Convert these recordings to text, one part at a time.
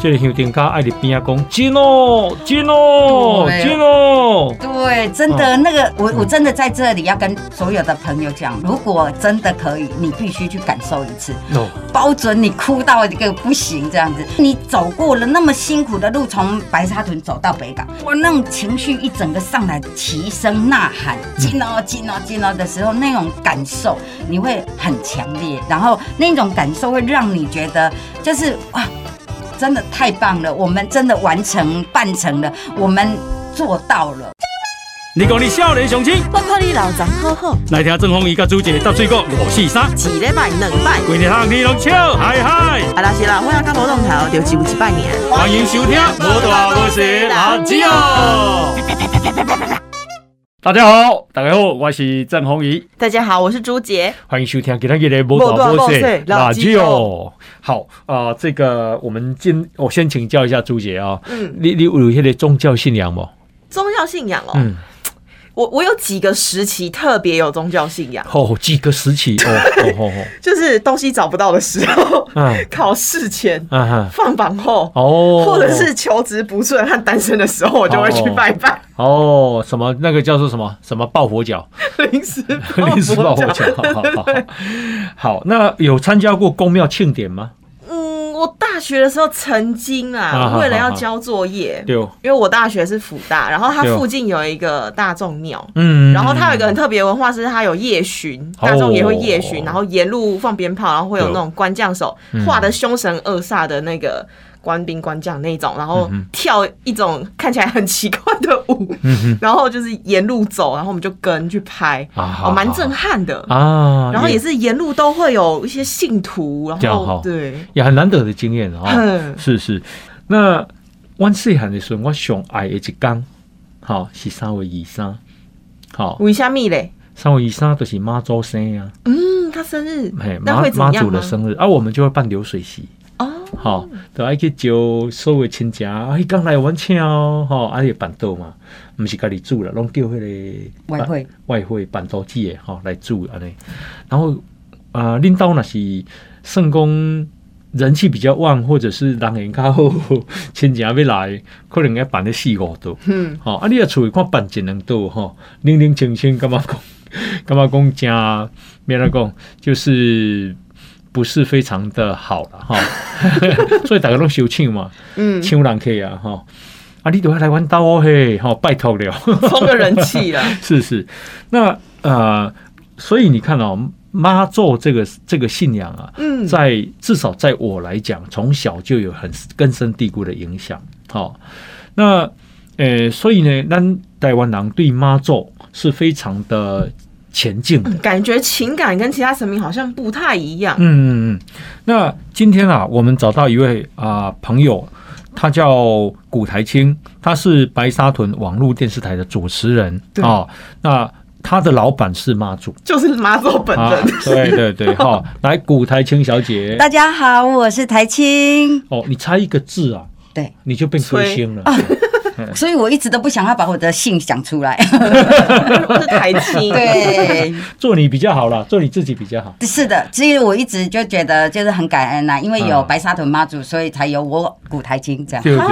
这个乡丁家爱伫边啊讲，真哦，真哦，对真哦。对，真的那个，我我真的在这里要跟所有的朋友讲，如果真的可以，你必须去感受一次，哦，包准你哭到一个不行这样子。你走过了那么辛苦的路，从白沙屯走到北港，我，那种情绪一整个上来，齐声呐喊“金哦，金哦，金哦”的时候，那种感受你会很强烈，然后那种感受会让你觉得就是哇。真的太棒了！我们真的完成办成了，我们做到了。你讲你少年雄心，我看你老张好好，来听郑鸿仪甲朱姐搭水果五四三，一礼拜两摆。规日通你拢笑嗨嗨。啊，啦是啦，我要甲无动头，就只有一摆尔。欢迎收听《无大无小垃圾哦》。大家好，大家好，我是郑鸿仪，大家好，我是朱杰。欢迎收听今天的《波导波塞垃圾哦》。好啊、呃，这个我们今我先请教一下朱杰啊、嗯，你你有迄个宗教信仰吗？宗教信仰哦，嗯，我我有几个时期特别有宗教信仰，哦，几个时期哦 哦哦哦，就是东西找不到的时候，嗯。考试前、嗯哼，放榜后，哦，或者是求职不顺和单身的时候，我就会去拜拜。哦，什么那个叫做什么？什么抱佛脚，临时临时抱佛脚，好好好。好。好，那有参加过公庙庆典吗？嗯，我大学的时候曾经啊为了要交作业，对，因为我大学是辅大，然后它附近有一个大众庙。嗯然后它有一个很特别的文化，是它有夜巡，哦。大众也会夜巡，然后沿路放鞭炮，然后会有那种官将手嗯。画的凶神恶煞的那个官兵官将那一种，然后嗯跳一种看起来很奇怪的舞，然后就是沿路走，然后我们就跟去拍，啊哦，蛮震撼的。啊，然后也是沿路都会有一些信徒，然后对，也很难得的经验啊、嗯。是是。那阮细汉的时候，我上爱的一天，好、是三月二三，好、为什么嘞？三月二三都是妈祖生啊，嗯，他生日。嘿，，那妈？祖的生日，啊，我们就会办流水席。哦，吼，就爱去招所有亲戚，啊，迄讲来阮请哦，吼，啊，伊办桌嘛，毋是家己煮啦，拢叫迄个外汇外汇办桌子的吼来煮安尼。然后啊，恁兜若是算讲人气比较旺，或者是人缘较好，亲戚要来，可能要办咧四五桌。嗯，吼，啊，你啊厝里看办一两桌吼，零零清清，感觉讲，感觉讲诚，免来讲，就是不是非常的好了哈。所以大家拢收抢嘛，嗯，抢人客啊哈。啊，你都要来玩刀哦嘿，吼，拜托了。冲个人气啊。是是，那呃，所以你看哦，妈祖这个这个信仰啊，嗯，在至少在我来讲，从小就有很根深蒂固的影响。好、那呃，所以呢，那台湾人对妈祖是非常的前进的。感觉情感跟其他神明好像不太一样。嗯嗯嗯。那今天啊，我们找到一位啊、朋友，他叫古台青，他是白沙屯网络电视台的主持人啊哦。那他的老板是妈祖就是妈祖本啊人。，对对对，哈、来古台青小姐，大家好，我是台青，哦，你猜一个字啊，对，你就变歌星了。所以我一直都不想要把我的姓讲出来。是台青。对，做你比较好了，做你自己比较好。是的，其实我一直就觉得就是很感恩呐、因为有嗯白沙屯妈祖，所以才有我古台青这样。对对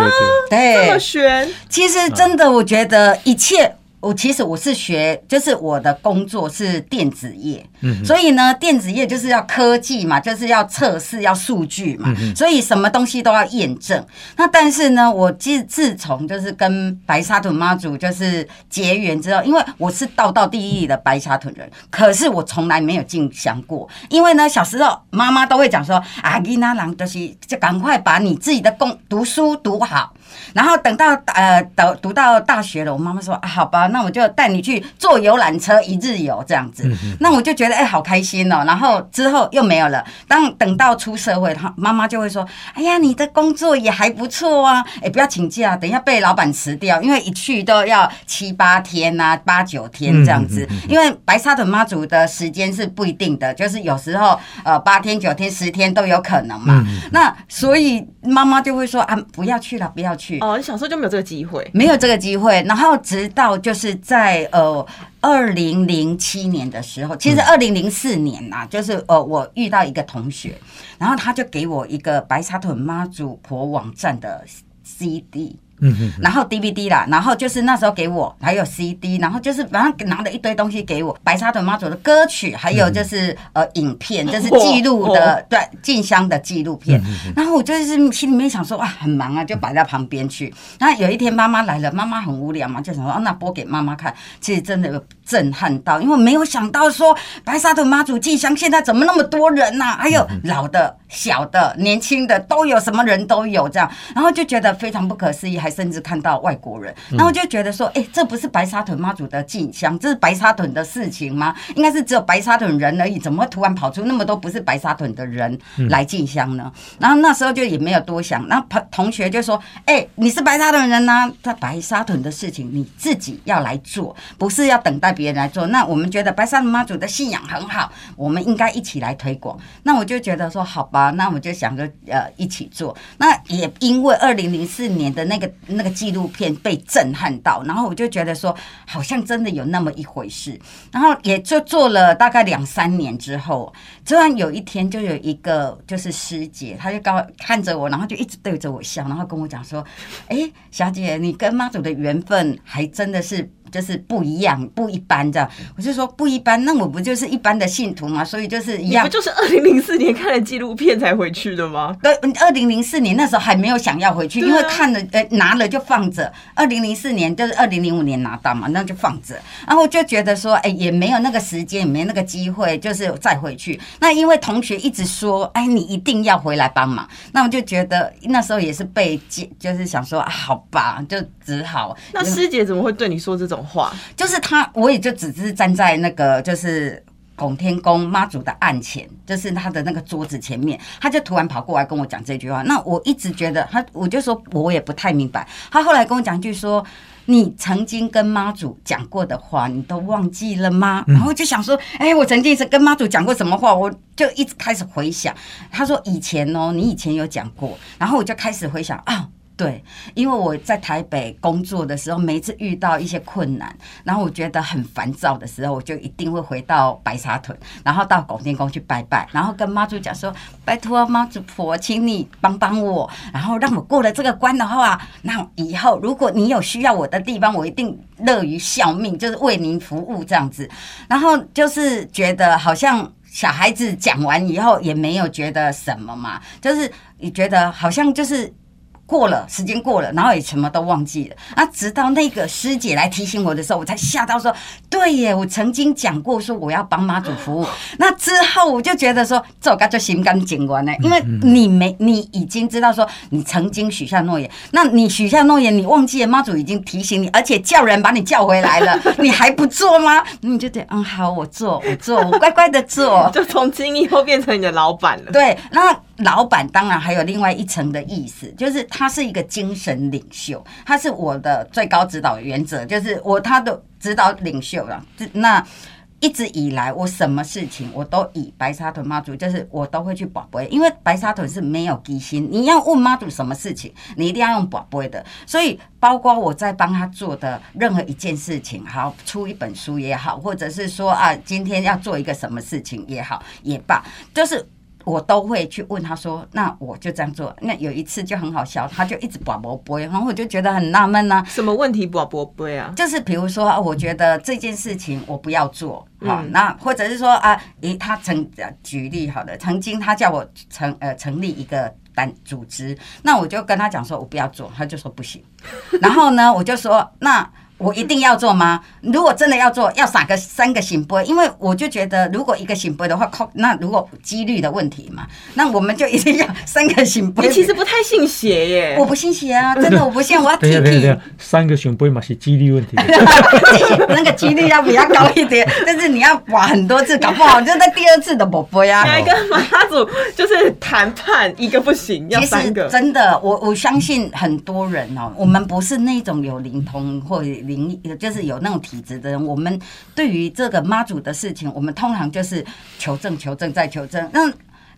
对，这么对，悬，其实真的，我觉得一切。我其实我是学，就是我的工作是电子业，嗯所以呢，电子业就是要科技嘛，就是要测试，要数据嘛，嗯所以什么东西都要验证。那但是呢，我自自从就是跟白沙屯妈祖就是结缘之后，因为我是道道地地的白沙屯人，可是我从来没有进香过，因为呢，小时候妈妈都会讲说啊，你那郎就是就赶快把你自己的工读书读好。然后等到呃读读到大学了，我妈妈说啊，好吧，那我就带你去坐游览车一日游这样子。那我就觉得哎、好开心哦。然后之后又没有了。当等到出社会，她妈妈就会说，哎呀，你的工作也还不错啊，哎，不要请假，等一下被老板辞掉，因为一去都要七八天呐、八九天这样子。因为白沙屯妈祖的时间是不一定的，就是有时候呃八天、九天、十天都有可能嘛。那所以妈妈就会说啊，不要去了，不要去。哦，你小时候就没有这个机会。没有这个机会，然后直到就是在呃二零零七年的时候，其实二零零四年呐、就是呃我遇到一个同学，然后他就给我一个白沙屯妈祖婆网站的 CD。嗯嗯然后 DVD 啦，然后就是那时候给我还有 CD，然后就是反正拿了一堆东西给我，白沙屯妈祖的歌曲，还有就是、呃影片，就是记录的、对进香的纪录片。然后我就是心里面想说哇很忙啊，就摆在旁边去。然后有一天妈妈来了，妈妈很无聊嘛，就想说、啊、那播给妈妈看。其实真的有震撼到，因为没有想到说白沙屯妈祖进香现在怎么那么多人呐、还有老的、小的、年轻的都有，什么人都有这样，然后就觉得非常不可思议，还甚至看到外国人，然后就觉得说，哎、这不是白沙屯妈祖的进香，这是白沙屯的事情吗？应该是只有白沙屯人而已，怎么会突然跑出那么多不是白沙屯的人来进香呢？然后那时候就也没有多想，然后朋同学就说，哎、你是白沙屯人呐、在白沙屯的事情你自己要来做，不是要等待别人来做。那我们觉得白沙屯妈祖的信仰很好，我们应该一起来推广。那我就觉得说，好吧，啊那我就想着呃一起做。那也因为二零零四年的那个那个纪录片被震撼到，然后我就觉得说，好像真的有那么一回事。然后也就做了大概两三年之后，突然有一天就有一个就是师姐，她就高看着我，然后就一直对着我笑，然后跟我讲说：“哎，小姐，你跟妈祖的缘分还真的是。”就是不一样，不一般这样。我就说不一般，那我不就是一般的信徒吗？所以就是一样不。就是二零零四年看了纪录片才回去的吗？对，二零零四年那时候还没有想要回去，啊因为看了呃拿了就放着。二零零四年就是二零零五年拿到嘛，那就放着。然后我就觉得说，哎，也没有那个时间，也没那个机会，就是再回去。那因为同学一直说，哎，你一定要回来帮忙，那我就觉得那时候也是被，就是想说，啊、好吧，就只好。那师姐怎么会对你说这种话？就是他，我也就只是站在那个就是。拱天宫妈祖的案前，就是他的那个桌子前面，他就突然跑过来跟我讲这句话。那我一直觉得他，我就说我也不太明白。他后来跟我讲一句说：“你曾经跟妈祖讲过的话，你都忘记了吗？”然后就想说：“哎、我曾经是跟妈祖讲过什么话？”我就一直开始回想。他说：“以前哦，你以前有讲过。”然后我就开始回想啊。对，因为我在台北工作的时候，每一次遇到一些困难，然后我觉得很烦躁的时候，我就一定会回到白沙屯，然后到拱天宫去拜拜，然后跟妈祖讲说：“拜托妈祖婆，请你帮帮我，然后让我过了这个关的话，那以后如果你有需要我的地方，我一定乐于效命，就是为您服务这样子。”然后就是觉得好像。小孩子讲完以后也没有觉得什么嘛，就是你觉得好像就是过了时间过了，然后也什么都忘记了。啊，直到那个师姐来提醒我的时候，我才吓到说，对耶，我曾经讲过说我要帮妈祖服务。那之后我就觉得说，这我该就心甘情愿呢，因为你没你已经知道说你曾经许下诺言，那你许下诺言，你忘记了妈祖已经提醒你，而且叫人把你叫回来了，你还不做吗？你就得嗯好，我做，我做，我乖乖的做。就从今以后变成你的老板了。对，那老板当然还有另外一层的意思，就是他是一个精神领袖，他是我的最高指导原则，就是我他的指导领袖了。那一直以来，我什么事情我都以白沙屯妈祖，就是我都会去保杯，因为白沙屯是没有机心，你要问妈祖什么事情，你一定要用保杯的。所以，包括我在帮他做的任何一件事情，好出一本书也好，或者是说啊，今天要做一个什么事情也好，也罢，就是。我都会去问他说，那我就这样做。那有一次就很好笑，他就一直把不杯，然后我就觉得很纳闷呢。什么问题不不不啊？就是比如说，啊我觉得这件事情我不要做，好，嗯那或者是说啊，诶，他曾呃举例好了，曾经他叫我成呃成立一个单组织，那我就跟他讲说我不要做，他就说不行，然后呢，我就说那。我一定要做吗？如果真的要做，要撒个三个醒杯，因为我就觉得，如果一个醒杯的话，靠，那如果几率的问题嘛，那我们就一定要三个醒杯。你其实不太信邪耶我。不信邪啊，真的我不信，我要提提三个醒杯嘛是几率问题。那个几率要比较高一点，但是你要玩很多次，搞不好就在第二次的宝贝啊。来跟妈祖就是谈判，一个不行，要其实三个。真的，我我相信很多人哦，我们不是那种有灵通或灵异，就是有那种体质的人。我们对于这个妈祖的事情，我们通常就是求证、求证再求证。那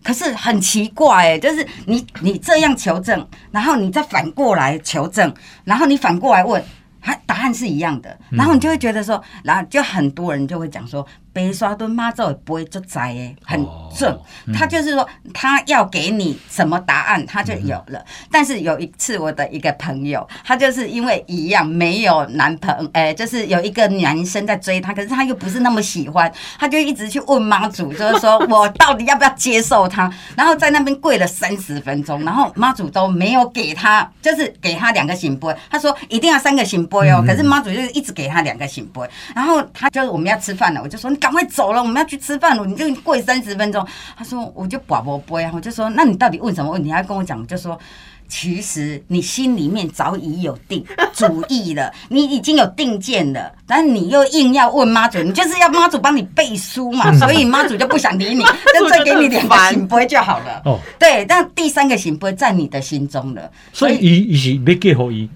可是很奇怪哎，就是你你这样求证，然后你再反过来求证，然后你反过来问，还答案是一样的，然后你就会觉得说，然后就很多人就会讲说。白沙墩妈祖也不会做灾诶，很正。他就是说，他要给你什么答案，他就有了。但是有一次，我的一个朋友，他就是因为一样没有男朋友，哎，就是有一个男生在追他，可是他又不是那么喜欢，他就一直去问妈祖，就是说我到底要不要接受他？然后在那边跪了三十分钟，然后妈祖都没有给他，就是给他两个醒波。他说一定要三个醒波哦，可是妈祖就是一直给他两个醒波。然后他就是我们要吃饭了，我就说。赶快走了，我们要去吃饭了，你就跪三十分钟。他说，我就寡不不呀，我就说，那你到底问什么问题？他跟我讲，就说，其实你心里面早已有定主意了，你已经有定见了，但是你又硬要问妈祖，你就是要妈祖帮你背书嘛，所以妈祖就不想理你，就再给你两个醒杯就好了。哦，对，但第三个醒杯在你的心中了，所以伊伊是没给好伊。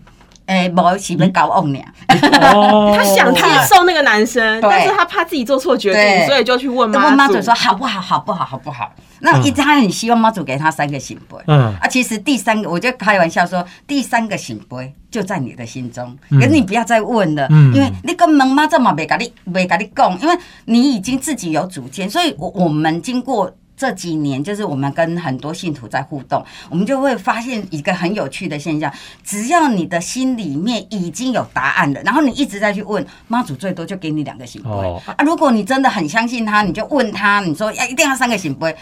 诶，无是要交往呢。他想接受那个男生，但是他怕自己做错决定，所以就去问妈祖说好不好，好不好，好不好？那一直他很希望妈祖给他三个醒杯。嗯，啊，其实第三个，我就开玩笑说，第三个醒杯就在你的心中，可是你不要再问了，因为那个门妈这么没跟你没跟你讲，因为你已经自己有主见，所以我我们经过。这几年，就是我们跟很多信徒在互动，我们就会发现一个很有趣的现象：只要你的心里面已经有答案了，然后你一直在去问妈祖，最多就给你两个行杯啊。如果你真的很相信他，你就问他，你说要一定要三个行杯。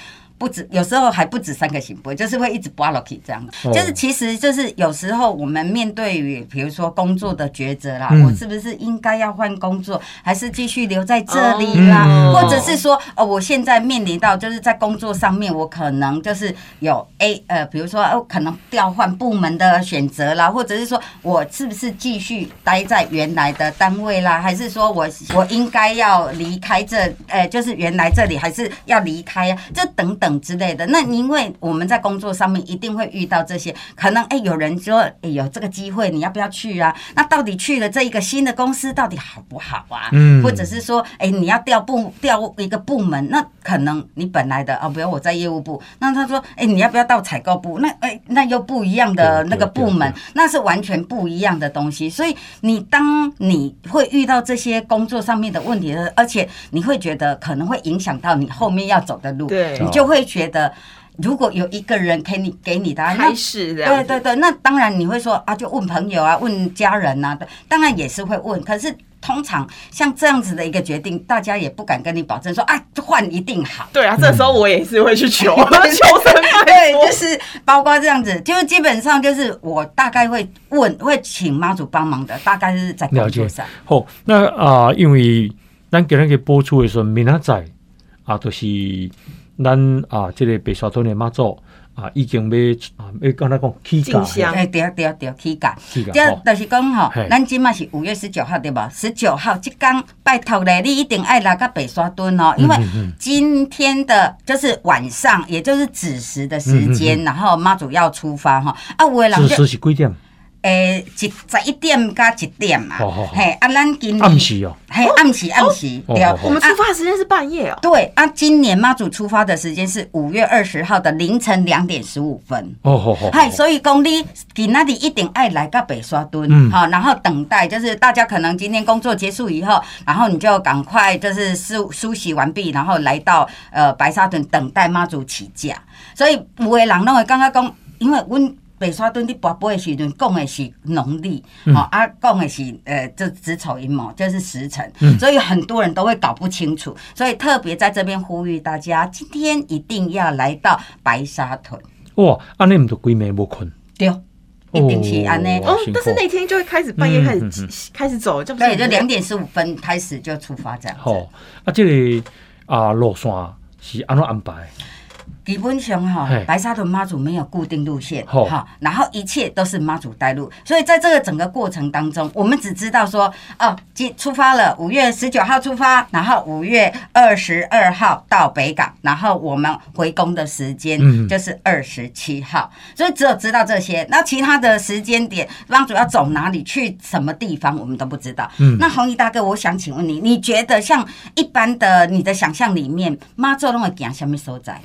不止，有时候还不止三个行不，就是会一直 block 这样。就是其实就是有时候我们面对于比如说工作的抉择啦，我是不是应该要换工作，还是继续留在这里啦？或者是说，呃，我现在面临到就是在工作上面，我可能就是有 A 呃，比如说呃，可能调换部门的选择啦，或者是说我是不是继续待在原来的单位啦，还是说我我应该要离开这呃，就是原来这里，还是要离开？这等等等。之类的，那因为我们在工作上面一定会遇到这些，可能哎，有人说哎有这个机会，你要不要去啊？那到底去了这一个新的公司到底好不好啊？嗯，或者是说哎，你要调部调一个部门，那可能你本来的啊，比如我在业务部，那他说哎，你要不要到采购部？那哎，那又不一样的那个部门，那是完全不一样的东西。所以你当你会遇到这些工作上面的问题的，而且你会觉得可能会影响到你后面要走的路，对，你就会。觉得如果有一个人给你给你的开始，对对对，那当然你会说啊，就问朋友啊，问家人呐，当然也是会问。可是通常像这样子的一个决定，大家也不敢跟你保证说啊，换一定好。对啊，这时候我也是会去求 求神对，就是包括这样子，就是基本上就是我大概会问，会请妈祖帮忙的，大概是在工作上。好，那啊，因为咱给人给播出的时候，明仔啊都是。咱啊，这个白沙屯的妈祖啊，已经要啊，要跟他讲起价，哎，对对对，起价。即就是讲吼，咱今嘛是五月十九号对吧？十九号即天拜托咧，你一定爱来个白沙屯哦，因为今天的就是晚上，也就是子时的时间，然后妈祖要出发哈。啊，有的人子时是几点？诶，一十一点加一点嘛，嘿，啊，咱今年暗时哦，嘿，暗时暗时，对，我们出发时间是半夜哦，对，啊，今年妈祖出发的时间是五月二十号的凌晨两点十五分，哦哦哦，嗨，所以公你今那里一定爱来个北沙墩，好，然后等待，就是大家可能今天工作结束以后，然后你就赶快就是梳梳洗完毕，然后来到呃白沙屯等待妈祖起驾，所以有的人拢会刚刚讲，因为阮。白沙屯你跋杯的时阵，讲的是农历，哦啊，讲的是呃，这子丑寅卯，就是时辰，所以很多人都会搞不清楚，所以特别在这边呼吁大家，今天一定要来到白沙屯。哇，安尼唔就鬼暝无困？对，一定是安尼。哦，但是那天就会开始半夜开始开始走，就对，就两点十五分开始就出发这样子。哦，啊，这个啊路线是安怎安排？基本上哈，白沙屯妈祖没有固定路线，哈，然后一切都是妈祖带路，所以在这个整个过程当中，我们只知道说，哦，今出发了，五月十九号出发，然后五月二十二号到北港，然后我们回宫的时间就是二十七号，所以只有知道这些，那其他的时间点，妈祖要走哪里去什么地方，我们都不知道。那红衣大哥，我想请问你，你觉得像一般的你的想象里面，妈祖拢会行什么所在？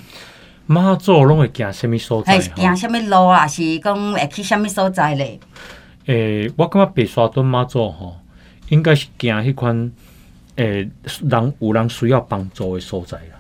妈祖拢会行什物所在行什物路啊？是讲会去什物所在咧？诶、我感觉白沙屯妈祖吼，应该是行迄款诶，人有人需要帮助的所在啦。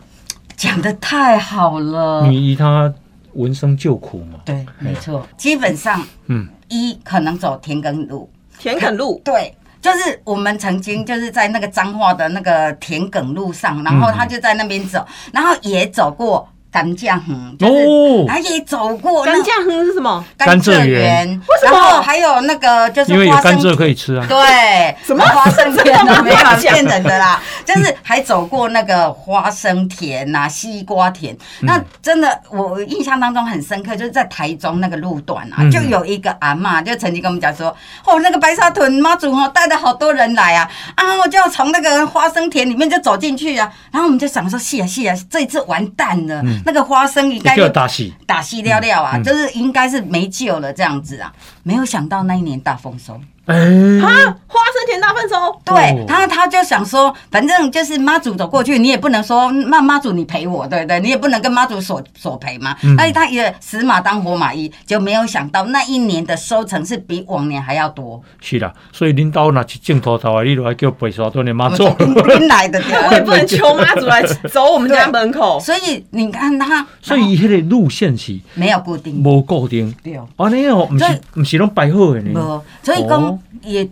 讲的太好了。你以他闻声救苦嘛，对，没错，基本上嗯，一可能走田埂路，田埂路，对，就是我们曾经就是在那个彰化的那个田埂路上，然后他就在那边走，然后也走过甘酱横，就是、哦他也走过那甘蔗哼是什么？甘蔗园园，为什么然后还有那个就是因为有花生甘蔗可以吃啊。对，什么花生 田这啊？没有骗人的啦，就是还走过那个花生田呐、西瓜田。嗯那真的，我印象当中很深刻，就是在台中那个路段啊，嗯就有一个阿嬷就曾经跟我们讲说，哦，那个白沙屯妈祖哦，带了好多人来啊，啊，我就要从那个花生田里面就走进去啊。然后我们就想说，是啊是啊，这一次完蛋了，那个花生应该就打戏，打细料料啊，嗯就是应该是没救了这样子啊。没有想到那一年大丰收。哎、啊，花生田大丰收，对哦他，他就想说，反正就是妈祖走过去，你也不能说那妈祖你陪我，对不对？你也不能跟妈祖索索赔嘛。嗯那、他也死马当活马医，就没有想到那一年的收成是比往年还要多。是啦，所以领导若是镜头头的，你都要叫白沙屯的妈祖。拎来的我也不能求妈祖来走我们家门口。所以你看他，所以迄个路线是没有固定，无固定，对。安尼哦，毋所以是不是拢摆好的呢。不，所以哦讲也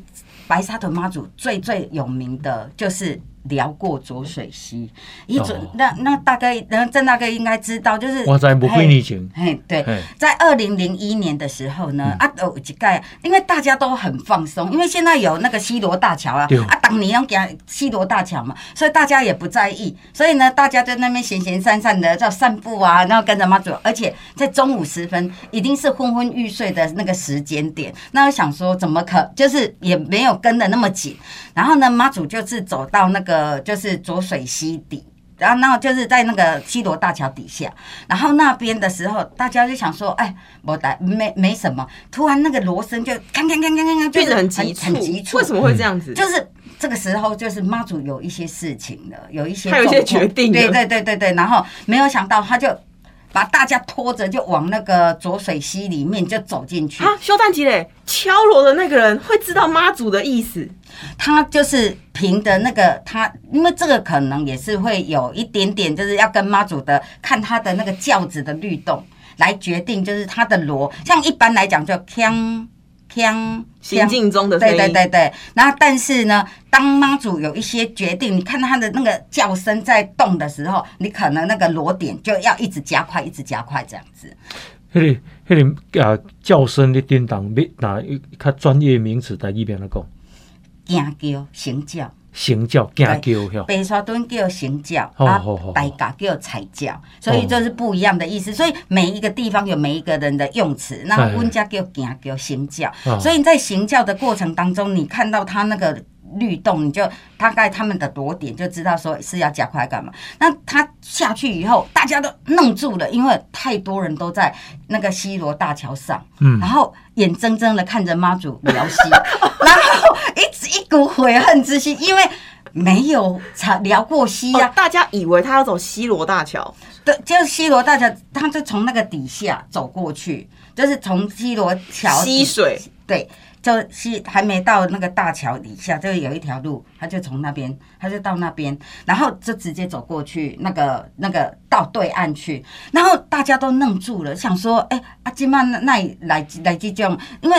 白沙屯妈祖最最有名的就是辽过浊水溪，一准、哦那那大概，那郑大哥应该知道，就是我知无几年前。嘿，对。嘿，在二零零一年的时候呢，啊，有一盖，因为大家都很放松，因为现在有那个西罗大桥啊对，啊，当年要给西罗大桥嘛，所以大家也不在意，所以呢，大家在那边闲闲散散的在散步啊，然后跟着妈祖，而且在中午时分，一定是昏昏欲睡的那个时间点，那我想说，怎么可就是也没有跟的那么紧，然后呢，妈祖就是走到那个就是浊水溪底。然后，然后就是在那个西罗大桥底下，然后那边的时候，大家就想说，哎，我来没没什么，突然那个锣声就看看看看看看，就是变得很急促，很急促。为什么会这样子？就是这个时候，就是妈祖有一些事情了，有一些他有一些决定对对对对对，然后没有想到他就把大家拖着就往那个浊水溪里面就走进去。啊，修蛋吉嘞，敲锣的那个人会知道妈祖的意思，他就是凭的那个他，因为这个可能也是会有一点点，就是要跟妈祖的看他的那个轿子的律动来决定，就是他的锣。像一般来讲就锵锵行进中的声对音。对对对。然后但是呢，当妈祖有一些决定，你看他的那个叫声在动的时候，你可能那个锣点就要一直加快，一直加快这样子。迄、个迄、个啊叫声的叮当，要拿较专业名词在一边来讲，惊叫行教。行教惊叫晓。白沙墩叫行教，哦啊好好好，大家叫彩教，所以这是不一样的意思。所以每一个地方有每一个人的用词。那哎温家叫行教哦，所以你在行教的过程当中，你看到他那个。律动，你就大概他们的罗点就知道说是要加快干嘛。那他下去以后，大家都愣住了，因为太多人都在那个西罗大桥上，嗯。然后眼睁睁的看着妈祖辽西，然后一直一股悔恨之心，因为没有查聊过西呀、哦，大家以为他要走西罗大桥，对，就是西罗大桥，他就从那个底下走过去，就是从西罗桥底溪水，对，就是还没到那个大桥底下，就有一条路，他就从那边，他就到那边，然后就直接走过去，那个那个到对岸去，然后大家都愣住了，想说，哎、阿金曼那来来这种，因为。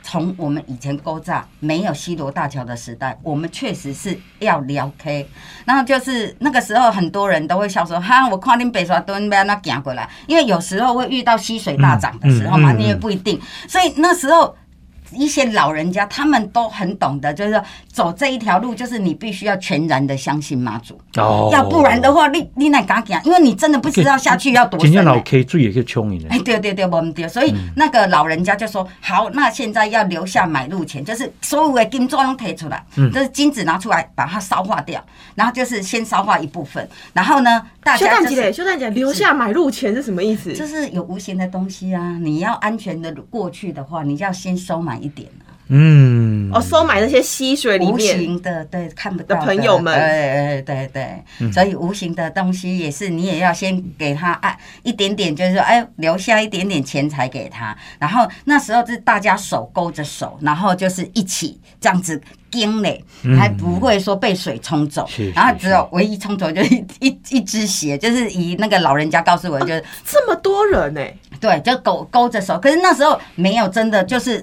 从我们以前勾炸没有西罗大桥的时代，我们确实是要聊 K，然后就是那个时候很多人都会笑说：“哈，我看你北沙墩要那行过来。”因为有时候会遇到溪水大涨的时候嘛，嗯嗯嗯你也不一定。所以那时候 一些老人家他们都很懂得，就是说走这一条路，就是你必须要全然的相信妈祖，哦要不然的话，你你那敢行？因为你真的不知道下去要多深、真正老欸。K 水也去冲伊呢哎，。对对对，我们对，所以嗯那个老人家就说：“好，那现在要留下买路钱，就是所有的金砖都提出来，嗯就是金子拿出来把它烧化掉，然后就是先烧化一部分，然后呢，大家就是修蛋吉嘞，修蛋吉留下买路钱是什么意思？就是有无形的东西啊，你要安全的过去的话，你就要先收满一点啊。嗯，嗯哦，收买那些溪水里无面，形的，对，看不到的。朋友们。对对对。对，所以无形的东西也是你也要先给他爱一点点，就是说，哎，留下一点点钱财给他。然后那时候是大家手勾着手，然后就是一起这样子惊嘞，还不会说被水冲走。是。然后只有唯一冲走就是一一一只鞋，就是以那个老人家告诉我，就是这么多人呢、对，就勾勾着手。可是那时候没有真的就是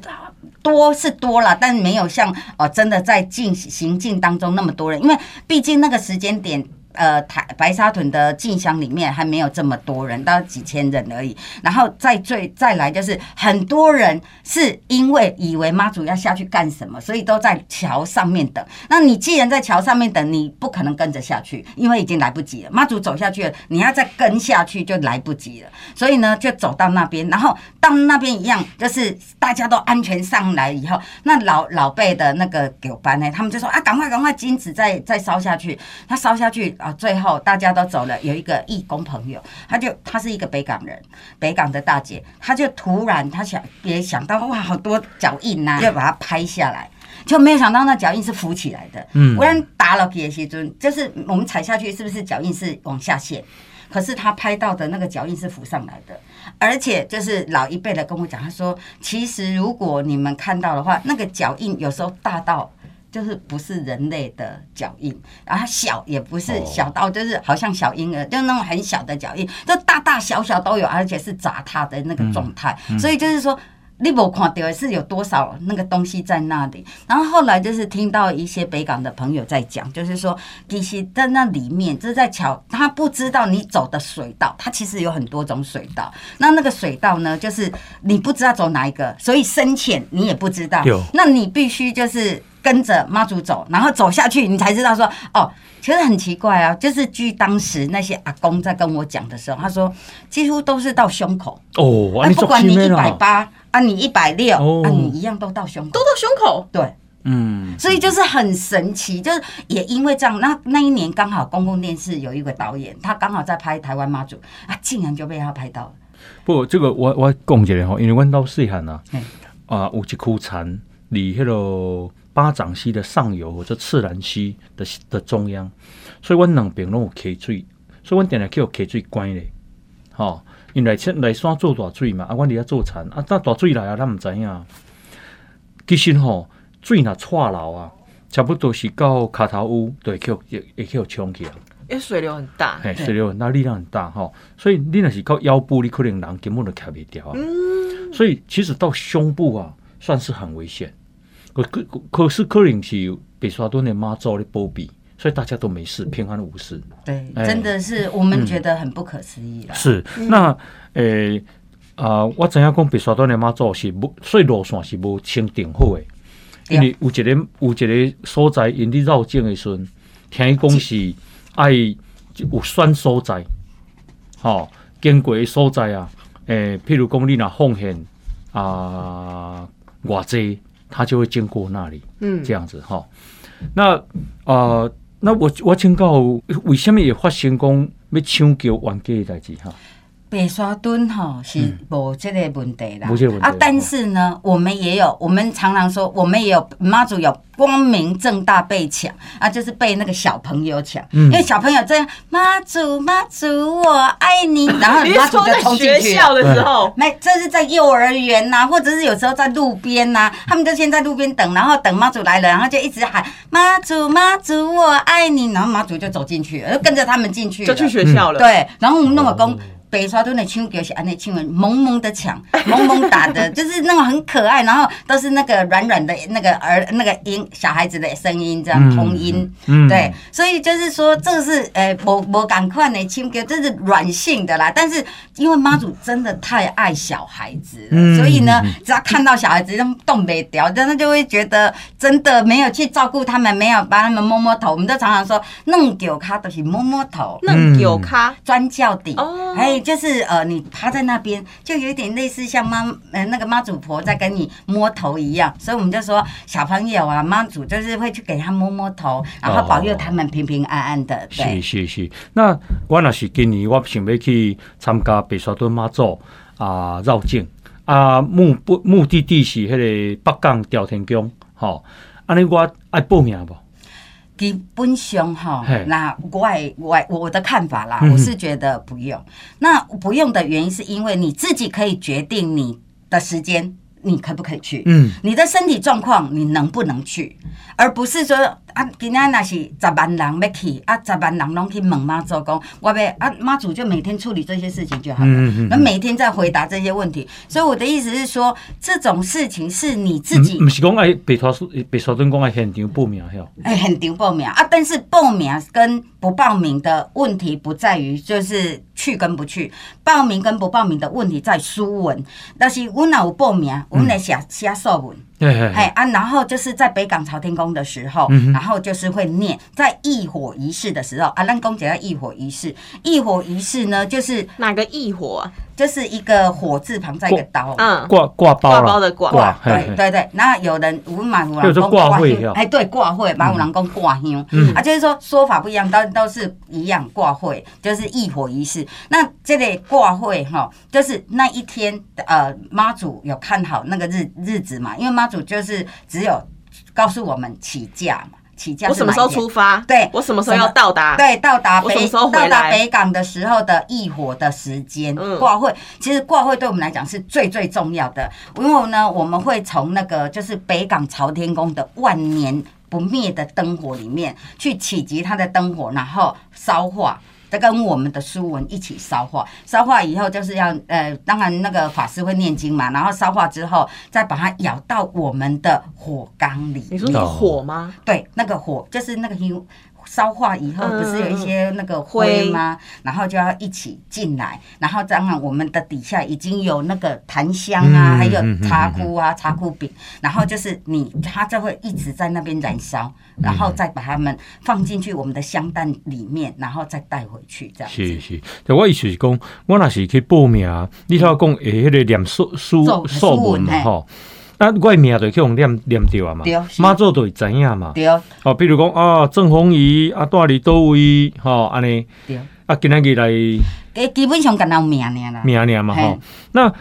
多是多了，但没有像呃真的在进行进当中那么多人，因为毕竟那个时间点。呃，台白沙屯的进香里面还没有这么多人，到几千人而已。然后再最再来就是很多人是因为以为妈祖要下去干什么，所以都在桥上面等。那你既然在桥上面等，你不可能跟着下去，因为已经来不及了。妈祖走下去了，你要再跟下去就来不及了。所以呢，就走到那边，然后到那边一样，就是大家都安全上来以后，那老老辈的那个狗班呢，他们就说啊，赶快赶快，金子再再烧下去。他烧下去啊，最后大家都走了，有一个义工朋友，他就他是一个北港人，北港的大姐，他就突然他想也想到哇，好多脚印呐、就把它拍下来。就没有想到那脚印是浮起来的，嗯不然打了给时尊，就是我们踩下去是不是脚印是往下陷？可是他拍到的那个脚印是浮上来的，而且就是老一辈的跟我讲，他说，其实如果你们看到的话，那个脚印有时候大到。就是不是人类的脚印，然后它小也不是哦小到就是好像小婴儿，就那种很小的脚印，就大大小小都有，而且是砸踏的那个状态，所以就是说。你没看到是有多少那个东西在那里，然后后来就是听到一些北港的朋友在讲，就是说，其实在那里面，就是在桥，他不知道你走的水道，它其实有很多种水道。那那个水道呢，就是你不知道走哪一个，所以深浅你也不知道。那你必须就是跟着妈祖走，然后走下去，你才知道说，哦，其实很奇怪啊，就是据当时那些阿公在跟我讲的时候，他说几乎都是到胸口。哦，啊，那不管你一百八啊，你一百六哦啊，你一样都到胸口都。到胸口，对，嗯，所以就是很神奇，就是也因为这样，那那一年刚好公共电视有一个导演，他刚好在拍台湾妈祖啊，竟然就被他拍到了。不，这个我我讲一下吼，因为阮到细汉啊嘿，啊，有一区田离迄个巴掌溪的上游或者赤兰溪的的中央，所以阮两边拢有溪水，所以阮定定去有溪水关咧，吼、因为来来山做大水嘛，啊，阮伫遐做田，啊，那大水来啊，咱毋知影。其实吼、水若窜流啊，差不多是到骹头屋，就会去互会会去互冲起啊。因为水流很大。嘿，水流很大，力量很大吼，所以你若是到腰部，你可能人根本就卡不掉啊。嗯，所以其实到胸部啊，算是很危险。可可可是可能是北沙墩的妈祖的保庇，所以大家都没事，平安无事。对，哎真的是我们觉得很不可思议啦。是，那诶啊、我知影讲白沙墩的妈祖是无，所以路线是无清定好的，因为有一个有一个所在，因伫绕境的时阵，听伊讲是爱有选所在，吼、经过的所在啊，诶、譬如讲你若奉献啊偌济，他就会经过那里。嗯，这样子哈。那呃，那我我请教，为什么也发生讲要抢救冤家的代志哈？北沙墩吼是无这个问题啦，啊，但是呢，我们也有，我们常常说，我们也有妈祖有光明正大被抢啊，就是被那个小朋友抢，嗯。因为小朋友这样妈祖妈祖我爱你，然后你妈祖就冲进去学校。的时候，没，这是在幼儿园呐、或者是有时候在路边呐、他们就先在路边等，然后等妈祖来了，然后就一直喊妈祖妈祖我爱你，然后妈祖就走进去了，就跟着他们进去了，就去学校了。，对，然后我们那么公哦。北沙墩的亲哥是安内亲吻，萌萌的抢，萌萌打的，就是那种很可爱，然后都是那个软软的那个儿那个音小孩子的声音，这样嗯童音，嗯对，所以就是说这个是呃我我赶快呢亲哥，这是软性的啦，但是因为妈祖真的太爱小孩子了，嗯。所以呢，只要看到小孩子动动不掉，真的就会觉得真的没有去照顾他们，没有帮他们摸摸头，我们都常常说弄丢卡都是摸摸头，那有咖，专教底，哦就是呃，你趴在那边，就有点类似像妈呃那个妈祖婆在跟你摸头一样，所以我们就说小朋友啊，妈祖就是会去给他摸摸头，然后保佑他们平平安安的，是。是是。那我那是今年我想要去参加北沙墩妈祖啊绕境啊目不目的地是迄个北港朝天宫，吼，安尼我爱报名无？基本上哈，那我的我的我的看法啦，嗯。我是觉得不用。那不用的原因是因为你自己可以决定你的时间，你可不可以去？嗯，你的身体状况，你能不能去，而不是说啊，今天那是十万人要去，啊，十万人拢去问妈祖公，我要啊，妈祖就每天处理这些事情就好了，嗯嗯嗯那、每天在回答这些问题。所以我的意思是说，这种事情是你自己不是讲爱北拖北沙墩讲爱现场报名晓，哎，很丢报名啊，但是报名跟不报名的问题不在于就是去跟不去，报名跟不报名的问题在书文。但是我哪有报名，我们来写写作文，嘿嘿嘿，哎啊，然后就是在北港朝天宫的时候，嗯然后就是会念在异火仪式的时候，啊，让公姐要异火仪式，异火仪式呢，就是哪个异火啊？就是一个火字旁在一个刀，嗯，挂挂包挂啦包的挂。对对对，那有人有嘛有叫做人讲香挂会哟哎，对挂会，马五郎公挂香，嗯。啊，就是说说法不一样，但都是一样挂会，就是异火仪式。那这类挂会哈，就是那一天呃妈祖有看好那个日日子嘛，因为妈祖就是只有告诉我们起价嘛，起价我什么时候出发？对我什么时候要到达？对，到达北到达北港的时候的异火的时间，嗯挂会其实挂会对我们来讲是最最重要的，因为呢，我们会从那个就是北港朝天宫的万年不灭的灯火里面去启集它的灯火，然后烧化。再跟我们的书文一起烧化，烧化以后就是要呃，当然那个法师会念经嘛，然后烧化之后再把它舀到我们的火缸里你说是火吗？对，那个火就是那个油烧化以后，嗯不是有一些那个灰吗？然后就要一起进来，然后当然我们的底下已经有那个檀香啊，嗯还有茶枯啊、茶枯饼，然后就是你它就会一直在那边燃烧，然后再把它们放进去我们的香弹里面，然后再带回去这样子。是是，就我意思是讲，我若是去报名，你头讲诶迄个念书书文嘛吼，那我的名就去互念念着啊嘛对，妈祖就会知影嘛。对哦，比如讲啊，郑红仪啊，住伫倒位吼，安尼对，啊，今仔日来诶基本上干到名尔啦。名念嘛吼嘿。那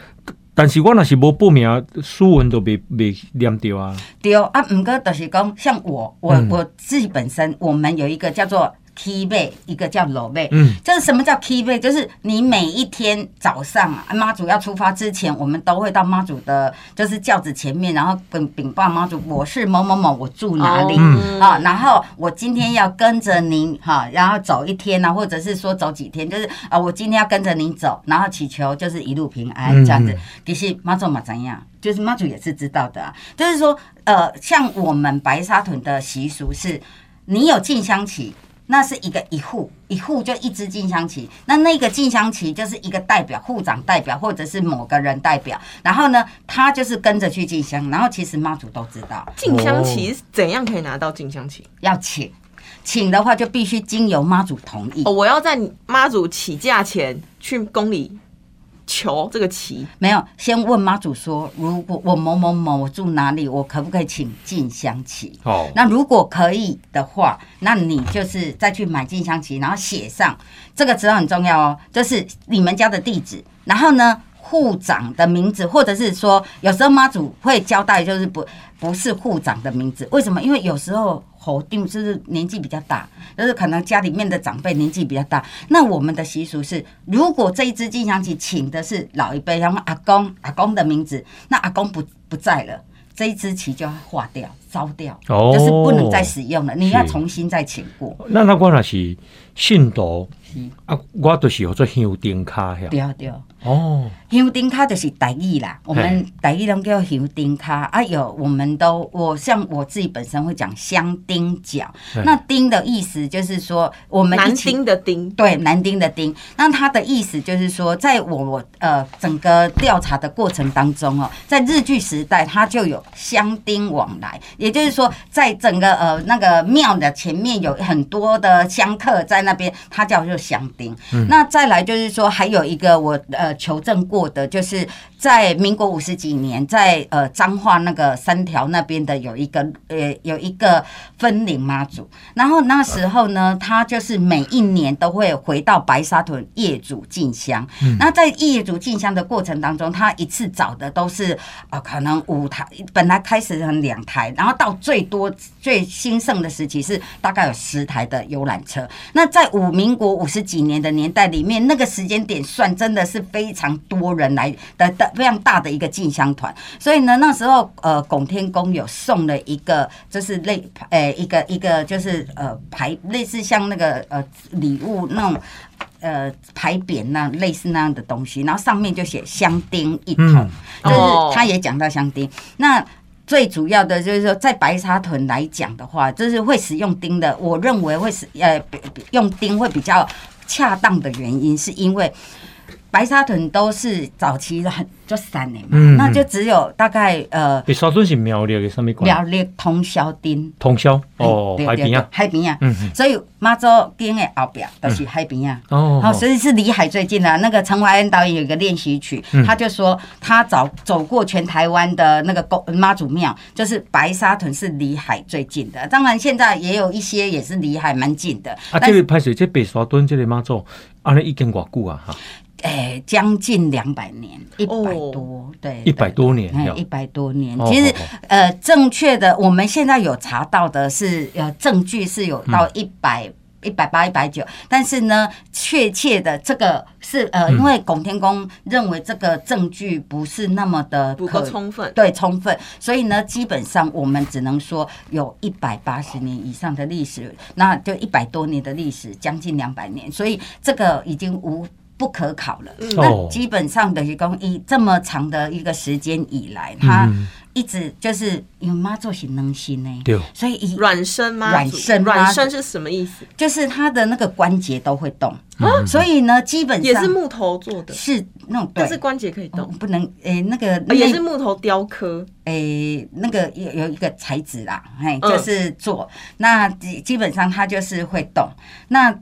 但是我若是无报名，书文都袂袂念着啊。对啊，毋过就是讲，像我，我、嗯我自己本身，我们有一个叫做 key 背，一个叫楼背。嗯，就是什么叫 key 背？就是你每一天早上啊，妈祖要出发之前，我们都会到妈祖的，就是轿子前面，然后禀禀报妈祖，我是某某某，我住哪里。嗯啊，然后我今天要跟着您哈，然后走一天啊，或者是说走几天，就是啊，我今天要跟着您走，然后祈求就是一路平安嗯这样子嗯。其实妈祖嘛怎样，就是妈祖也是知道的啊，就是说呃，像我们白沙屯的习俗是，你有进香旗。那是一个一户一户就一支进香旗，那那个进香旗就是一个代表户长代表或者是某个人代表，然后呢，他就是跟着去进香，然后其实妈祖都知道，进香旗怎样可以拿到进香旗？要请，请的话就必须经由妈祖同意哦，。我要在妈祖起驾前去宫里求这个旗。没有，先问妈祖说，如果我某某某我住哪里，我可不可以请进香旗？哦，那如果可以的话，那你就是再去买进香旗，然后写上这个词很重要哦，就是你们家的地址，然后呢护长的名字，或者是说有时候妈祖会交代，就是不不是护长的名字，为什么？因为有时候侯定就是年纪比较大，就是可能家里面的长辈年纪比较大，那我们的习俗是，如果这一支进香旗请的是老一辈，然后阿公阿公的名字，那阿公不不在了。这一支旗就要化掉、烧掉，哦就是不能再使用了，你要重新再请过。那那我那是信徒是啊，我都是有做香灯卡呀。对对，哦，香丁卡就是台语啦，我们台语拢叫香丁卡啊。有我们都我像我自己本身会讲香丁角，那丁的意思就是说我们一男丁的丁，对，南丁的丁，那它的意思就是说，在我我呃整个调查的过程当中哦，在日据时代，它就有香丁往来，也就是说，在整个呃那个庙的前面有很多的香客在那边，它叫做香丁。那再来就是说，还有一个我呃呃求证过的，就是在民国五十几年，在呃彰化那个三条那边的有一个呃有一个分灵妈祖，然后那时候呢，他就是每一年都会回到白沙屯业主进香。那在业主进香的过程当中，他一次找的都是呃可能五台，本来开始很两台，然后到最多最兴盛的时期是大概有十台的游览车。那在五民国五十几年的年代里面，那个时间点算真的是非常多人来的的非常大的一个进香团。所以呢，那时候呃拱天宫有送了一个就是类呃一个一个就是呃牌类似像那个呃礼物那种。呃，牌匾那类似那样的东西，然后上面就写香丁一桶，嗯就是哦他也讲到香丁。那最主要的就是说，在白沙屯来讲的话，就是会使用钉的，我认为会使呃用钉会比较恰当的原因，是因为白沙屯都是早期的很就散的嘛，嗯那就只有大概呃白沙屯是苗栗的什么关？苗栗通宵丁。通宵哦，海边啊，海边啊，嗯嗯所以妈祖町的后边都是海边啊。哦好，所以是离海最近的。那个陈怀恩导演有一个练习曲，嗯他就说他走走过全台湾的那个公妈祖庙，就是白沙屯是离海最近的。当然现在也有一些也是离海蛮近的，啊，这个拍摄这白沙屯这里妈祖，安尼已经偌久啊哈，哎将近两百年，一百哦多，对，一百多年一百多年。哦其实呃，正确的我们现在有查到的是呃证据是有到一百。一百八、一百九，但是呢，确切的这个是呃，嗯因为拱天宫认为这个证据不是那么的不够可充分。对充分，所以呢，基本上我们只能说有一百八十年以上的历史，那就一百多年的历史，将近两百年，所以这个已经无。不可考了。嗯。那哦。基本上等于讲，以这么长的一个时间以来，他嗯。一直就是因为妈做是能心呢，对，所以以软身吗？软身吗？软身是什么意思？就是他的那个关节都会动，嗯。所以呢，基本上也是木头做的，是那种对。但是关节可以哦动，不能诶、那个呃也是木头雕刻。诶、那个有有一个材质啦，嘿，嗯。就是做、那基基本上它就是会动。那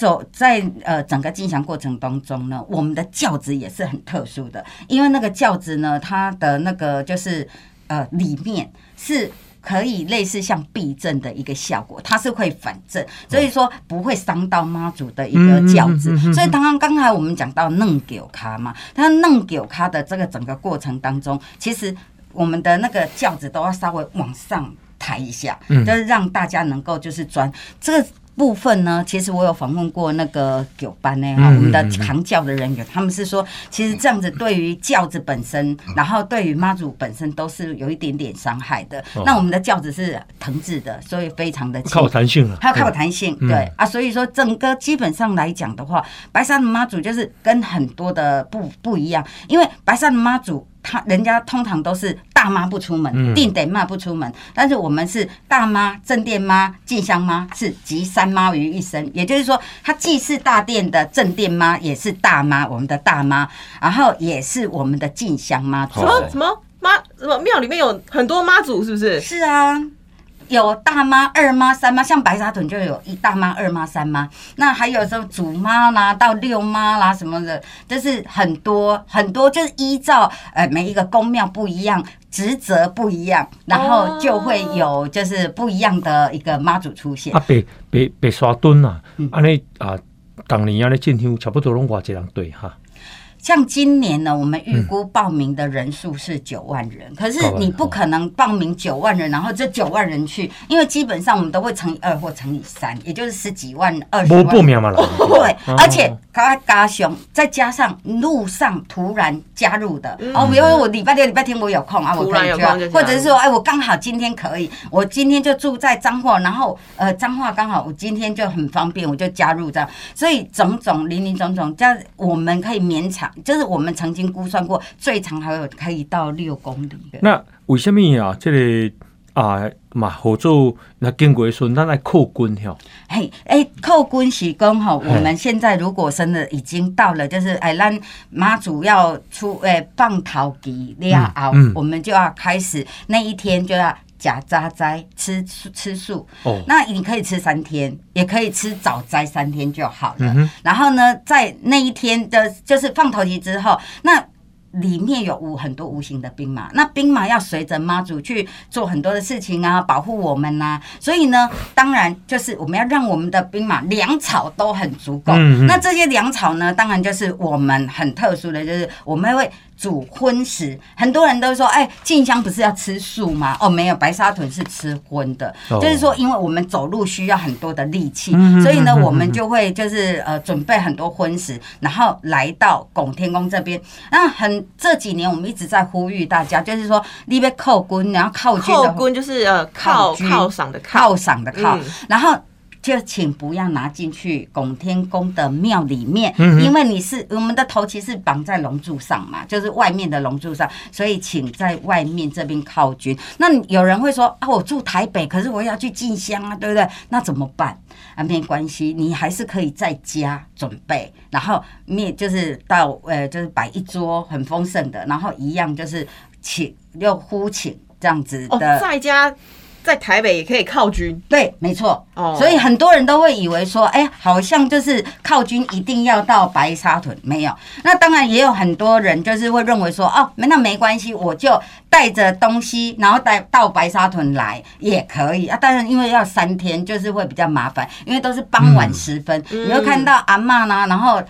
走在呃整个进香过程当中呢，我们的轿子也是很特殊的，因为那个轿子呢，它的那个就是呃里面是。可以类似像避震的一个效果，它是会反震，所以说不会伤到妈祖的一个轿子嗯嗯嗯嗯。所以刚刚刚才我们讲到弄九咖嘛，它弄九咖的这个整个过程当中，其实我们的那个轿子都要稍微往上抬一下，嗯就是让大家能够就是钻这个。部分呢，其实我有访问过那个九班呢，哈、嗯我们的扛轿的人员，他们是说，其实这样子对于轿子本身，然后对于妈祖本身都是有一点点伤害的。哦。那我们的轿子是藤制的，所以非常的靠弹性了，还有靠弹性，嗯。对。啊，所以说整个基本上来讲的话，白沙的妈祖就是跟很多的不不一样，因为白沙的妈祖。他人家通常都是大妈不出门，嗯。定得妈不出门，但是我们是大妈、正殿妈、进香妈，是集三妈于一身。也就是说，她既是大殿的正殿妈，也是大妈，我们的大妈，然后也是我们的进香妈祖。什么？什么？妈？什么？庙里面有很多妈祖，是不是？是啊，有大妈、二妈、三妈，像白沙屯就有一大妈、二妈、三妈。那还有时候祖妈啦，到六妈啦什么的，就是很多很多，就是依照呃每一个宫庙不一样。职责不一样，然后就会有就是不一样的一个妈祖出现。啊，白白白沙墩啊嗯，安尼啊，当年安尼进香差不多拢偌一人对哈，像今年呢，我们预估报名的人数是九万人，可是你不可能报名九万人，然后这九万人去，因为基本上我们都会乘以二或乘以三，也就是十几万、二十无万。报名嘛啦，对，哦。而且加加上再加上路上突然加入的，嗯。哦，比如说我礼拜六、礼拜天我有空啊，我突然可以去或者是说，哎，我刚好今天可以，我今天就住在彰化，然后呃，彰化刚好我今天就很方便，我就加入这样，所以种种林林总总，这样我们可以勉强，就是我们曾经估算过，最长还有可以到六公里的。那为什么啊？这里啊嘛，合作那经过的时候，咱来扣军吼，嘿，哎，扣军是讲吼，我们现在如果真的已经到了，就是哎，咱妈祖要出哎放桃吉了后，嗯嗯。我们就要开始那一天就要假扎斋吃吃素，哦，那你可以吃三天，也可以吃早斋三天就好了。嗯然后呢，在那一天的，就是放头旗之后，那。里面有无很多无形的兵马，那兵马要随着妈祖去做很多的事情啊，保护我们呐、所以呢，当然就是我们要让我们的兵马粮草都很足够。嗯嗯。那这些粮草呢，当然就是我们很特殊的，就是我们会煮荤食。很多人都说，哎，静香不是要吃素吗？哦，没有，白沙屯是吃荤的，哦就是说，因为我们走路需要很多的力气，嗯所以呢，我们就会就是呃准备很多荤食，然后来到拱天宫这边。那很这几年我们一直在呼吁大家，就是说，你被扣军，然后靠军的后棍就是呃靠靠赏的犒，犒赏的靠，嗯然后。就请不要拿进去拱天宫的庙里面，嗯因为你是我们的头旗是绑在龙柱上嘛，就是外面的龙柱上，所以请在外面这边靠军。那有人会说啊，我住台北，可是我要去进香啊，对不对？那怎么办？啊，没关系，你还是可以在家准备，然后面就是到呃，就是摆一桌很丰盛的，然后一样就是请又呼请这样子哦，的。在家在台北也可以靠军，对，没错。哦所以很多人都会以为说，哎、好像就是靠军一定要到白沙屯，没有。那当然也有很多人就是会认为说，哦，那没关系，我就带着东西，然后带到白沙屯来也可以啊。当然，因为要三天，就是会比较麻烦，因为都是傍晚时分，嗯你会看到阿嬷呢，然后。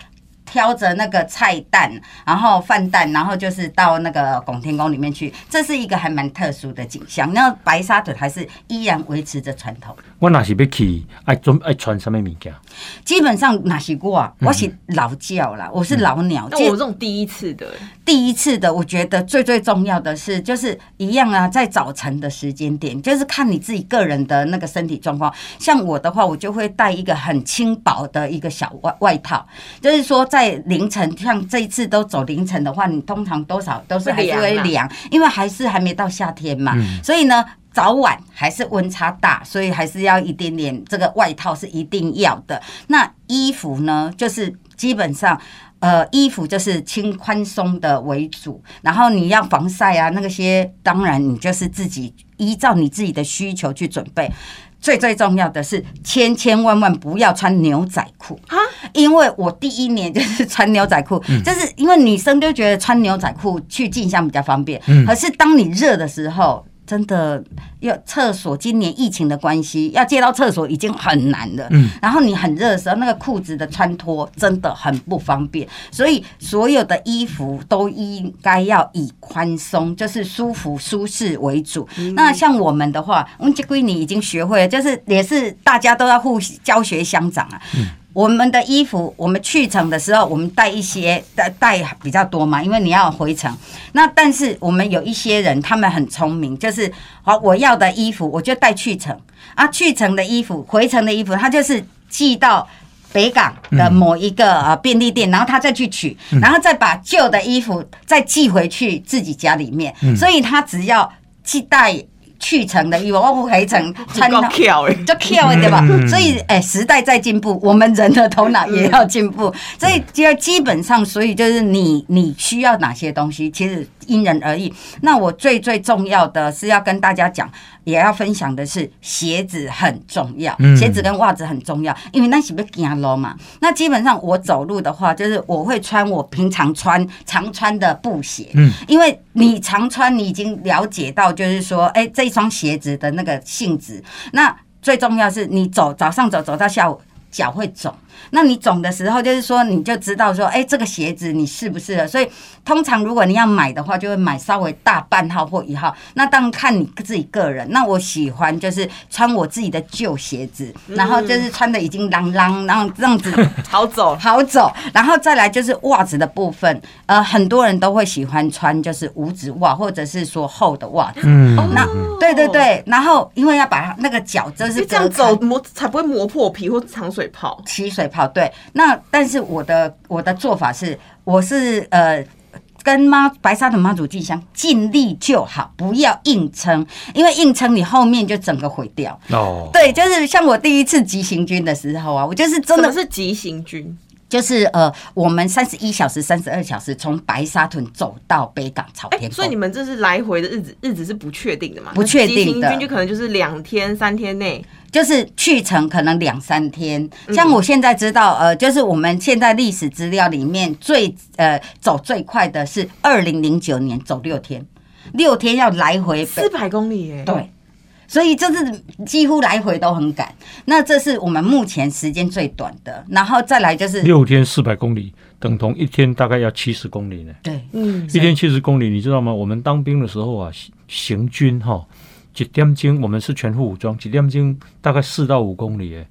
挑着那个菜蛋，然后饭蛋，然后就是到那个拱天宫里面去，这是一个还蛮特殊的景象。那白沙屯还是依然维持着传统。我若是要去，爱准爱穿什么物件？基本上哪是我啊，我是老教啦，我是老鸟。那我这种第一次的，第一次的，我觉得最最重要的是，就是一样啊，在早晨的时间点，就是看你自己个人的那个身体状况。像我的话，我就会带一个很轻薄的一个小外外套，就是说在凌晨，像这一次都走凌晨的话，你通常多少都是还是会会凉啊凉，因为还是还没到夏天嘛，所以呢。早晚还是温差大，所以还是要一点点这个外套是一定要的。那衣服呢，就是基本上。呃，衣服就是轻宽松的为主，然后你要防晒啊，那个些当然你就是自己依照你自己的需求去准备。最最重要的是，千千万万不要穿牛仔裤哈，因为我第一年就是穿牛仔裤，就是因为女生就觉得穿牛仔裤去进香比较方便，可是当你热的时候。真的要厕所，今年疫情的关系，要借到厕所已经很难了。嗯，然后你很热的时候，那个裤子的穿脱真的很不方便，所以所有的衣服都应该要以宽松，就是舒服舒适为主。那像我们的话，我们这闺女已经学会了，就是也是大家都要互教学相长啊。我们的衣服，我们去程的时候，我们带一些带带比较多嘛，因为你要回程。那但是我们有一些人，他们很聪明，就是好我要的衣服，我就带去程啊，去程的衣服，回程的衣服，他就是寄到。北港的某一个呃便利店，然后他再去取，然后再把旧的衣服再寄回去自己家里面，所以他只要寄带去成的衣服，我回成穿够到就 Q 对吧？嗯所以，哎、时代在进步，我们人的头脑也要进步。所以，就基本上，所以就是你你需要哪些东西，其实因人而异。那我最最重要的是要跟大家讲，也要分享的是鞋子很重要，嗯鞋子跟袜子很重要，因为那是不行路嘛。那基本上我走路的话，就是我会穿我平常穿常穿的布鞋，嗯，因为你常穿，你已经了解到，就是说，哎、这一双鞋子的那个性质。那最重要是你走早上走走到下午脚会肿，那你肿的时候，就是说你就知道说，哎、这个鞋子你适不适合。所以通常如果你要买的话，就会买稍微大半号或一号。那当然看你自己个人。那我喜欢就是穿我自己的旧鞋子，然后就是穿的已经啷啷，然后这样子 好走，好走，然后再来就是袜子的部分，呃，很多人都会喜欢穿就是五指袜，或者是说厚的袜子。嗯，那对对对，然后因为要把它那个脚就是为这样走磨才不会磨破皮或长水泡。起水泡，对。那但是我的我的做法是，我是呃。跟妈白沙屯妈祖进香，尽力就好，不要硬撑，因为硬撑你后面就整个毁掉。哦，对，就是像我第一次急行军的时候啊，我就是真的是急行军？就是呃，我们三十一小时、三十二小时从白沙屯走到北港朝哎、天宫，所以你们这是来回的日子，日子是不确定的嘛？不确定的那平均就可能就是两天、三天内。就是去程可能两三天，嗯。像我现在知道，呃，就是我们现在历史资料里面最呃走最快的是二零零九年走六天，六天要来回北四百公里耶，对，所以这是几乎来回都很赶。那这是我们目前时间最短的，然后再来就是六天四百公里，等同一天大概要七十公里呢。对。嗯，一天七十公里，你知道吗？我们当兵的时候啊，行行军哈，几点钟我们是全副武装，几点钟大概四到五公里诶，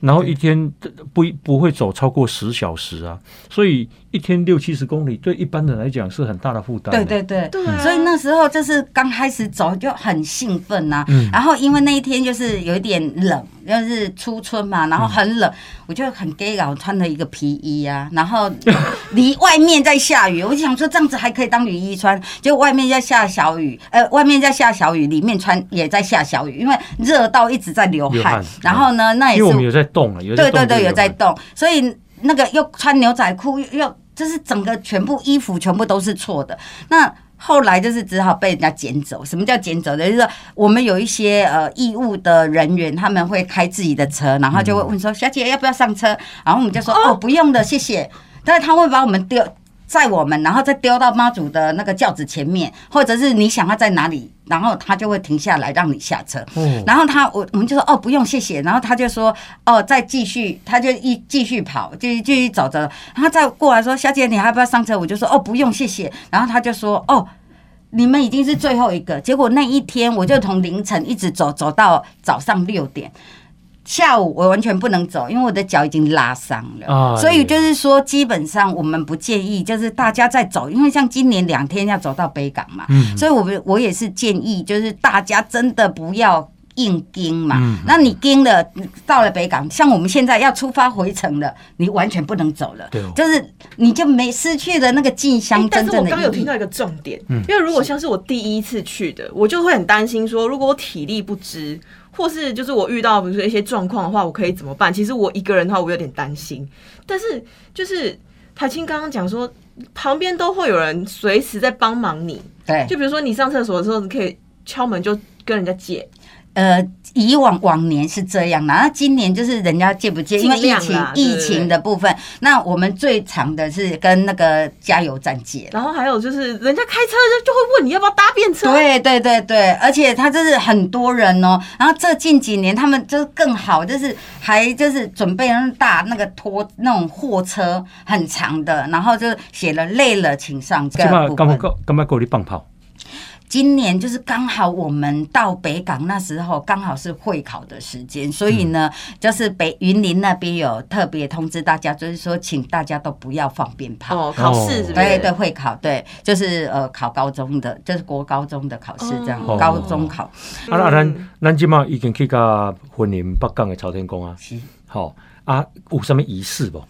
然后一天不不会走超过十小时啊，所以一天六七十公里对一般人来讲是很大的负担。对对对。对啊，所以那时候就是刚开始走就很兴奋呐、嗯。然后因为那一天就是有一点冷，就是初春嘛，然后很冷，我就很 gay 佬，穿了一个皮衣啊，然后离外面在下雨，我就想说这样子还可以当雨衣穿，就外面在下小雨，呃，外面在下小雨，里面穿也在下小雨，因为热到一直在流汗流汗，然后呢，那也是因为我们有在动啊，有在动对对对，有在动，所以那个又穿牛仔裤，又又就是整个全部衣服全部都是错的。那后来就是只好被人家捡走。什么叫捡走的？就是说我们有一些呃义务的人员，他们会开自己的车，然后就会问说：“小姐要不要上车？”然后我们就说：“哦，不用的，谢谢。”但是他会把我们丢。载我们，然后再丢到妈祖的那个轿子前面，或者是你想要在哪里，然后他就会停下来让你下车。嗯，然后他我我们就说哦不用谢谢，然后他就说哦再继续，他就一继续跑，继续继续走着，然后再过来说小姐你还要不要上车？我就说哦不用谢谢，然后他就说哦。你们已经是最后一个，结果那一天我就从凌晨一直走走到早上六点，下午我完全不能走，因为我的脚已经拉伤了。啊所以就是说，基本上我们不建议，就是大家在走，因为像今年两天要走到北港嘛，嗯所以我们我也是建议，就是大家真的不要。硬盯嘛，嗯那你盯了，到了北港，像我们现在要出发回程了，你完全不能走了，对哦就是你就没失去了那个进哎香但是我真正的意义。刚刚有听到一个重点，嗯因为如果像是我第一次去的，我就会很担心说，如果我体力不支，或是就是我遇到比如说一些状况的话，我可以怎么办？其实我一个人的话，我有点担心。但是就是台青刚刚讲说，旁边都会有人随时在帮忙你，对，就比如说你上厕所的时候，你可以敲门就跟人家借，呃，以往往年是这样的，那今年就是人家借不借，因为疫情疫情的部分，那我们最长的是跟那个加油站借。然后还有就是人家开车就就会问你要不要搭便车，对对对对，而且他就是很多人哦，然后这近几年他们就是更好，就是还就是准备那大那个拖那种货车很长的，然后就写了累了请上这起码个部分。干嘛干干嘛给你放炮？今年就是刚好我们到北港那时候刚好是会考的时间，所以呢，就是北云林那边有特别通知大家，就是说请大家都不要放鞭炮。哦，考试是不是？对对，会考对，就是呃考高中的，就是国高中的考试这样，哦高中考。啊，那咱咱即马已经去到云林北港的朝天宫啊，是好啊，有什么仪式不？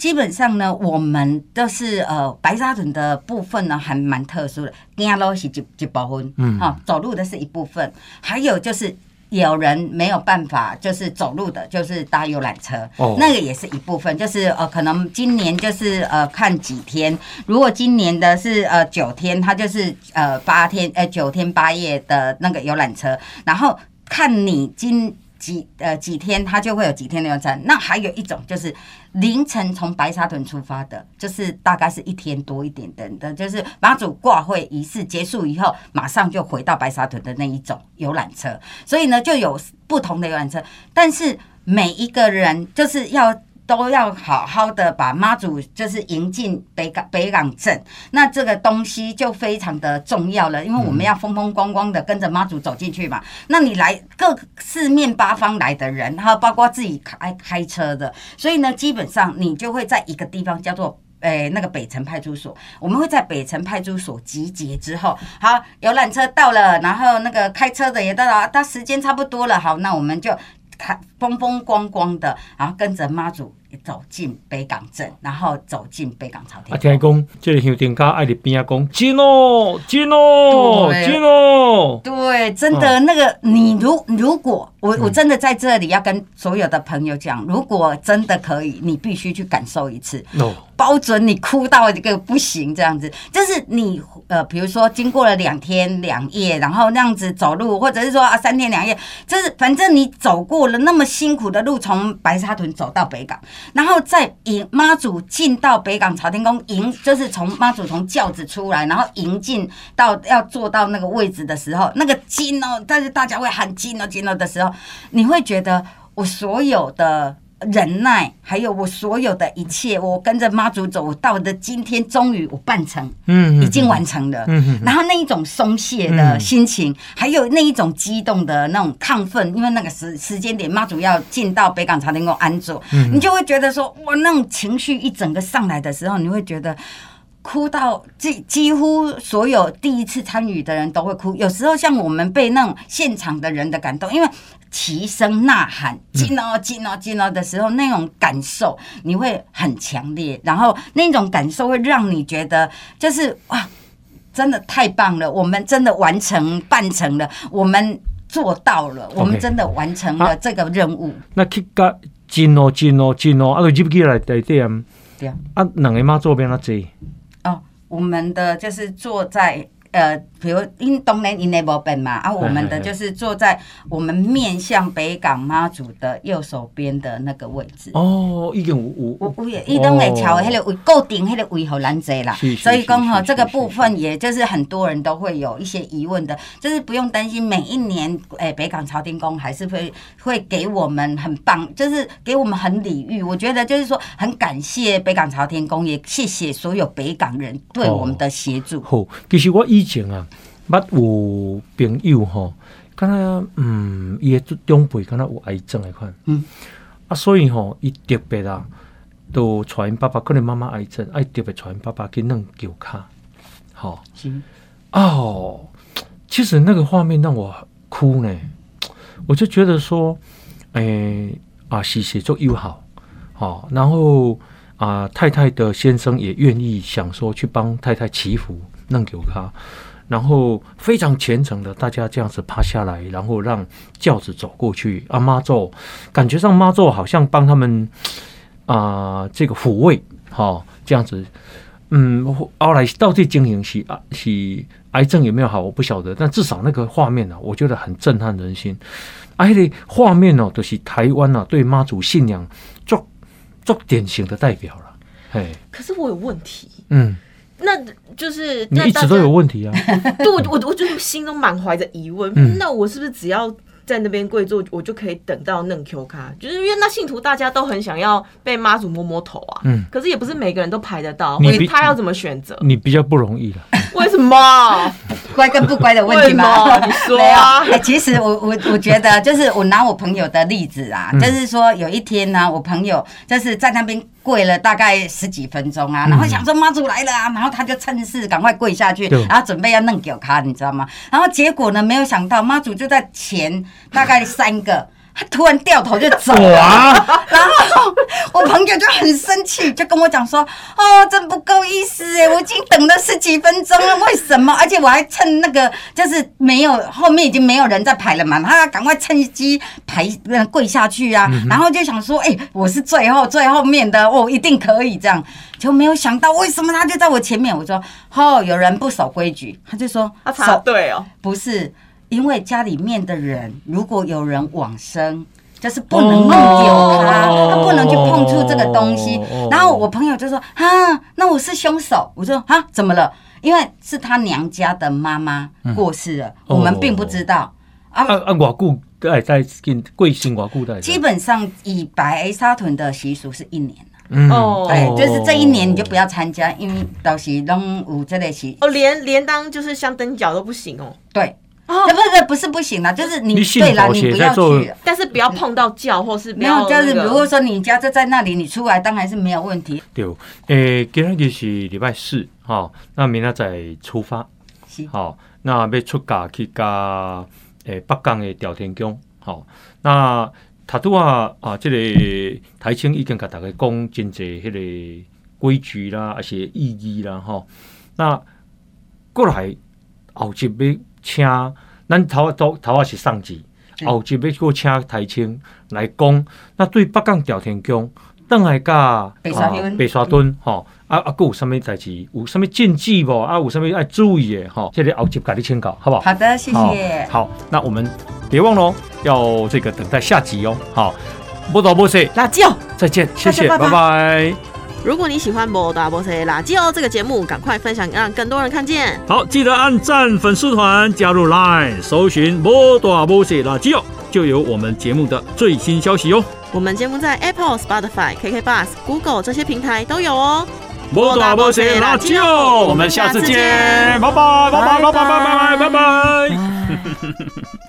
基本上呢，我们都是呃白沙屯的部分呢，还蛮特殊的。走路是一一部分，嗯哈、走路的是一部分，还有就是。有人没有办法，就是走路的，就是搭游览车，哦那个也是一部分。就是呃，可能今年就是呃看几天，如果今年的是呃九天，它就是呃八天呃九天八夜的那个游览车，然后看你今几呃几天，它就会有几天的游览。那还有一种就是凌晨从白沙屯出发的，就是大概是一天多一点点的，就是妈祖挂会仪式结束以后，马上就回到白沙屯的那一种游览车。所以呢，就有不同的游览车，但是每一个人就是要。都要好好的把妈祖就是迎进北港北港镇，那这个东西就非常的重要了，因为我们要风风光光的跟着妈祖走进去嘛。那你来各四面八方来的人，哈包括自己开开车的，所以呢，基本上你就会在一个地方叫做。诶、那个北城派出所，我们会在北城派出所集结之后，好，游览车到了，然后那个开车的也到了，到时间差不多了，好，那我们就开风风光光的，然后跟着妈祖走进北港镇，然后走进北港朝啊，天听宫。讲，这个乡店家爱伫边啊讲，真哦，真哦，对。真哦，对，真的那个，你如如果我我真的在这里要跟所有的朋友讲，如果真的可以，你必须去感受一次。哦，包准你哭到一个不行，这样子，就是你呃，比如说经过了两天两夜，然后那样子走路，或者是说啊三天两夜，就是反正你走过了那么辛苦的路，从白沙屯走到北港，然后再迎妈祖进到北港朝天宫迎，就是从妈祖从轿子出来，然后迎进到要坐到那个位置的时候，那个金哦，但是大家会喊金哦金哦的时候，你会觉得我所有的。忍耐，还有我所有的一切，我跟着妈祖走，我到的今天，终于我办成，嗯已经完成了。嗯嗯然后那一种松懈的心情，还有那一种激动的那种亢奋，因为那个时时间点，妈祖要进到北港朝天宫安坐，你就会觉得说，哇，那种情绪一整个上来的时候，你会觉得。哭到几几乎所有第一次参与的人都会哭，有时候像我们被那种现场的人的感动，因为齐声呐喊“进哦进哦进哦”的时候，那种感受你会很强烈，然后那种感受会让你觉得就是哇，真的太棒了，我们真的完成办成了，我们做到了，我们真的完成了这个任务。那去甲真哦真哦真哦，啊，就入去来内底啊，对啊，啊，两个妈做边啊坐，哦，我们的就是坐在呃，比如因当然因内无本嘛，啊，我们的就是坐在我们面向北港妈祖的右手边的那个位置。哦，已经有有我我也伊拢会朝迄个位固定迄个位好难坐啦所以讲哈，是是这个部分也就是很多人都会有一些疑问的，就是不用担心，每一年诶、北港朝天宫还是会会给我们很棒，就是给我们很礼遇。我觉得就是说很感谢北港朝天宫，也谢谢所有北港人对我们的协助。好，其实我以前啊，捌有朋友吼，敢若嗯，伊的长辈敢若有癌症诶款，嗯，啊，所以吼，伊特别啊，都传因爸爸可能妈妈癌症，爱特别传因爸爸去弄球卡，好是。哦，其实那个画面让我哭呢，我就觉得说，诶、啊，是写作友好，好、然后啊，太太的先生也愿意想说去帮太太祈福弄给他，然后非常虔诚的大家这样子趴下来，然后让轿子走过去，啊妈祖感觉上妈祖好像帮他们啊、这个抚慰，好、这样子。嗯，后来到底经营是啊是癌症有没有好，我不晓得，但至少那个画面呢、啊，我觉得很震撼人心。啊，那个画面哦，都、是台湾啊对妈祖信仰做做典型的代表了。嘿，可是我有问题，嗯，那就是你一直都有问题啊。对我我我就是心中满怀着疑问，嗯那我是不是只要在那边跪坐，我就可以等到嫩 Q 卡？就是因为那信徒大家都很想要被妈祖摸摸头啊，嗯可是也不是每个人都排得到，所以他要怎么选择？你比较不容易了。为什么？乖跟不乖的问题吗？没有哎其实我我我觉得，就是我拿我朋友的例子啊，嗯就是说有一天呢、我朋友就是在那边跪了大概十几分钟啊，然后想说妈祖来了啊，然后他就趁势赶快跪下去，然后准备要弄给他，你知道吗？然后结果呢，没有想到妈祖就在前大概三个。他突然掉头就走了，哇，然后我朋友就很生气，就跟我讲说：“哦，真不够意思哎，我已经等了十几分钟了，为什么？而且我还趁那个就是没有后面已经没有人在排了嘛，他赶快趁机排呃跪下去啊，然后就想说：哎，我是最后最后面的，哦，一定可以这样。就没有想到为什么他就在我前面，我说：哦，有人不守规矩，他就说他查守对哦，不是，因为家里面的人如果有人往生，就是不能弄丢他，哦他不能去碰触这个东西哦。然后我朋友就说：“啊，那我是凶手。”我说：“啊，怎么了？因为是他娘家的妈妈过世了，哦我们并不知道。”啊啊，啊，偌久在在进贵姓偌久在？基本上以白沙屯的习俗是一年嗯哦对，就是这一年你就不要参加，因为到时拢有这个习哦，连连当就是香灯脚都不行哦，对。哦这不是不是不行啦，就是你你对啦，你不要去。但是不要碰到叫或是没有，要就是那个如果说你家就在那里，你出来当然是没有问题。对，诶、今日日是礼拜四，吼、那明仔再出发，是好、那要出家去加诶北港的朝天宫，好、那他拄啊啊，这个台青已经甲大家讲真济迄个规矩啦，而且意义啦，吼。那过来后集要请，咱头头头啊是上级，后集要过请台青来讲。那对北港调天宫，邓来甲白沙屯白沙屯吼。啊啊，佫有啥物代志？有啥物禁忌无？啊，有啥物要注意的？吼，这里后集甲你请教，好不好？好的，谢谢。好，那我们别忘了哦，要这个等待下集哦。好，波导波塞，辣椒，再见，谢谢，拜拜拜拜。如果你喜欢《摩大波塞垃圾哦》这个节目，赶快分享，让更多人看见。好，记得按赞粉丝团，加入 Line，搜寻波大波塞垃圾哦，就有我们节目的最新消息哦。我们节目在 Apple、Spotify、KK Bus、Google 这些平台都有哦。波大波塞垃圾哦，我们下次见，拜拜，拜拜，拜拜，拜拜，拜拜。